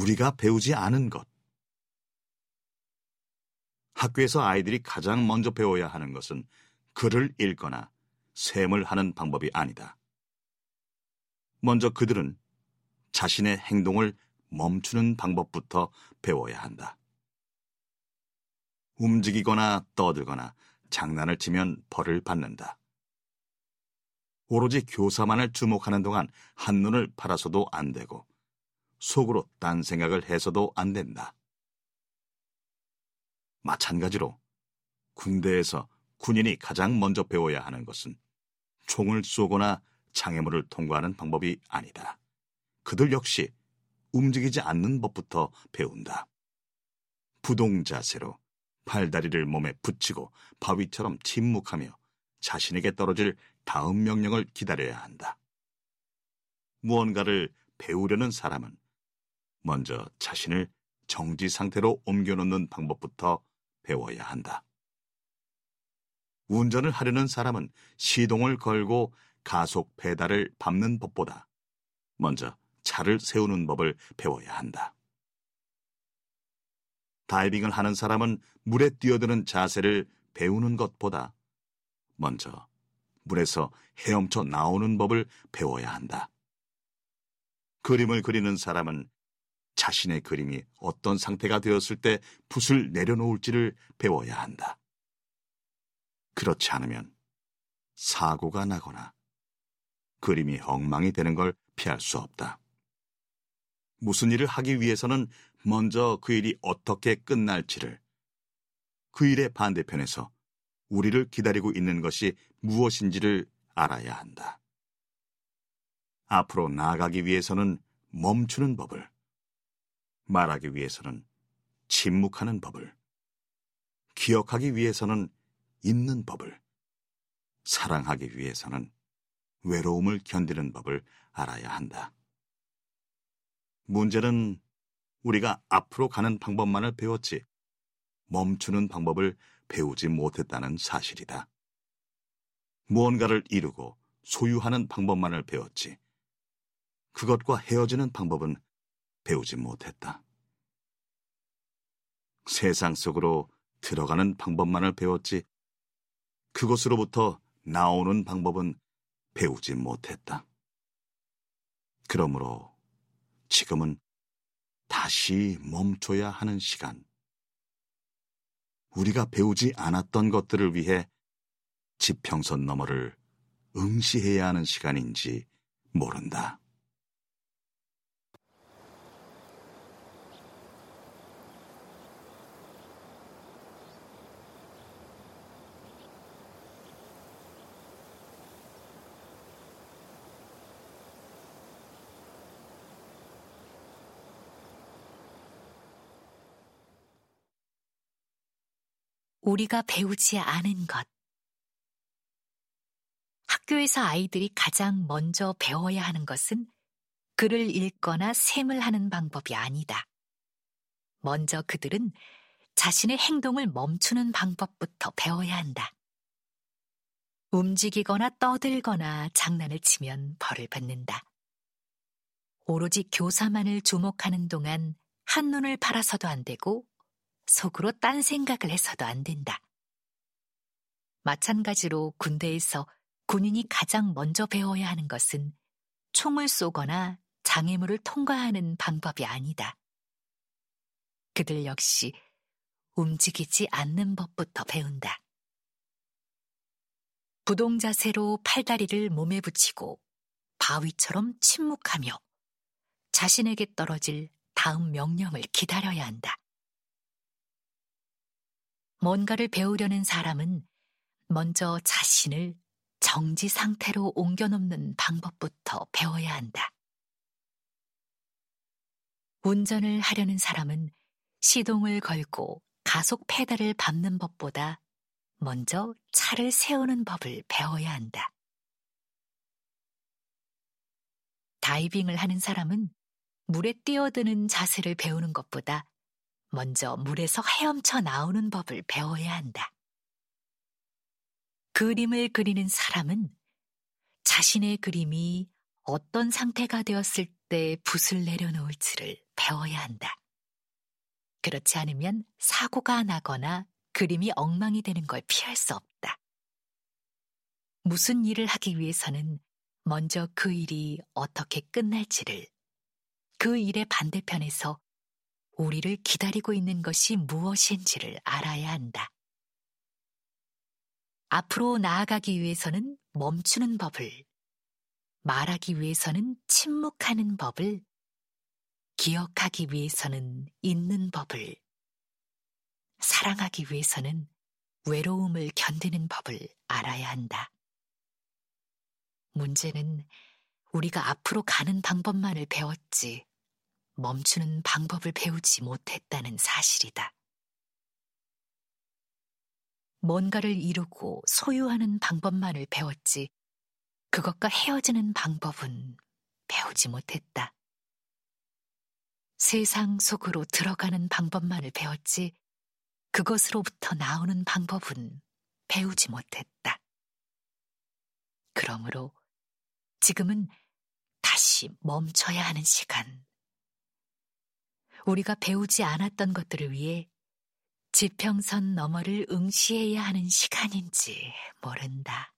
우리가 배우지 않은 것. 학교에서 아이들이 가장 먼저 배워야 하는 것은 글을 읽거나 셈을 하는 방법이 아니다. 먼저 그들은 자신의 행동을 멈추는 방법부터 배워야 한다. 움직이거나 떠들거나 장난을 치면 벌을 받는다. 오로지 교사만을 주목하는 동안 한눈을 팔아서도 안 되고 속으로 딴 생각을 해서도 안 된다. 마찬가지로 군대에서 군인이 가장 먼저 배워야 하는 것은 총을 쏘거나 장애물을 통과하는 방법이 아니다. 그들 역시 움직이지 않는 법부터 배운다. 부동 자세로 팔다리를 몸에 붙이고 바위처럼 침묵하며 자신에게 떨어질 다음 명령을 기다려야 한다. 무언가를 배우려는 사람은 먼저 자신을 정지 상태로 옮겨놓는 방법부터 배워야 한다. 운전을 하려는 사람은 시동을 걸고 가속 페달을 밟는 법보다 먼저 차를 세우는 법을 배워야 한다. 다이빙을 하는 사람은 물에 뛰어드는 자세를 배우는 것보다 먼저 물에서 헤엄쳐 나오는 법을 배워야 한다. 그림을 그리는 사람은 자신의 그림이 어떤 상태가 되었을 때 붓을 내려놓을지를 배워야 한다. 그렇지 않으면 사고가 나거나 그림이 엉망이 되는 걸 피할 수 없다. 무슨 일을 하기 위해서는 먼저 그 일이 어떻게 끝날지를 그 일의 반대편에서 우리를 기다리고 있는 것이 무엇인지를 알아야 한다. 앞으로 나아가기 위해서는 멈추는 법을, 말하기 위해서는 침묵하는 법을, 기억하기 위해서는 있는 법을, 사랑하기 위해서는 외로움을 견디는 법을 알아야 한다. 문제는 우리가 앞으로 가는 방법만을 배웠지 멈추는 방법을 배우지 못했다는 사실이다. 무언가를 이루고 소유하는 방법만을 배웠지 그것과 헤어지는 방법은 배우지 못했다. 세상 속으로 들어가는 방법만을 배웠지 그것으로부터 나오는 방법은 배우지 못했다. 그러므로 지금은 다시 멈춰야 하는 시간. 우리가 배우지 않았던 것들을 위해 지평선 너머를 응시해야 하는 시간인지 모른다. 우리가 배우지 않은 것. 학교에서 아이들이 가장 먼저 배워야 하는 것은 글을 읽거나 셈을 하는 방법이 아니다. 먼저 그들은 자신의 행동을 멈추는 방법부터 배워야 한다. 움직이거나 떠들거나 장난을 치면 벌을 받는다. 오로지 교사만을 주목하는 동안 한눈을 팔아서도 안 되고 속으로 딴 생각을 해서도 안 된다. 마찬가지로 군대에서 군인이 가장 먼저 배워야 하는 것은 총을 쏘거나 장애물을 통과하는 방법이 아니다. 그들 역시 움직이지 않는 법부터 배운다. 부동 자세로 팔다리를 몸에 붙이고 바위처럼 침묵하며 자신에게 떨어질 다음 명령을 기다려야 한다. 뭔가를 배우려는 사람은 먼저 자신을 정지 상태로 옮겨놓는 방법부터 배워야 한다. 운전을 하려는 사람은 시동을 걸고 가속 페달을 밟는 법보다 먼저 차를 세우는 법을 배워야 한다. 다이빙을 하는 사람은 물에 뛰어드는 자세를 배우는 것보다 먼저 물에서 헤엄쳐 나오는 법을 배워야 한다. 그림을 그리는 사람은 자신의 그림이 어떤 상태가 되었을 때 붓을 내려놓을지를 배워야 한다. 그렇지 않으면 사고가 나거나 그림이 엉망이 되는 걸 피할 수 없다. 무슨 일을 하기 위해서는 먼저 그 일이 어떻게 끝날지를 그 일의 반대편에서 우리를 기다리고 있는 것이 무엇인지를 알아야 한다. 앞으로 나아가기 위해서는 멈추는 법을, 말하기 위해서는 침묵하는 법을, 기억하기 위해서는 있는 법을, 사랑하기 위해서는 외로움을 견디는 법을 알아야 한다. 문제는 우리가 앞으로 가는 방법만을 배웠지 멈추는 방법을 배우지 못했다는 사실이다. 뭔가를 이루고 소유하는 방법만을 배웠지 그것과 헤어지는 방법은 배우지 못했다. 세상 속으로 들어가는 방법만을 배웠지 그것으로부터 나오는 방법은 배우지 못했다. 그러므로 지금은 다시 멈춰야 하는 시간. 우리가 배우지 않았던 것들을 위해 지평선 너머를 응시해야 하는 시간인지 모른다.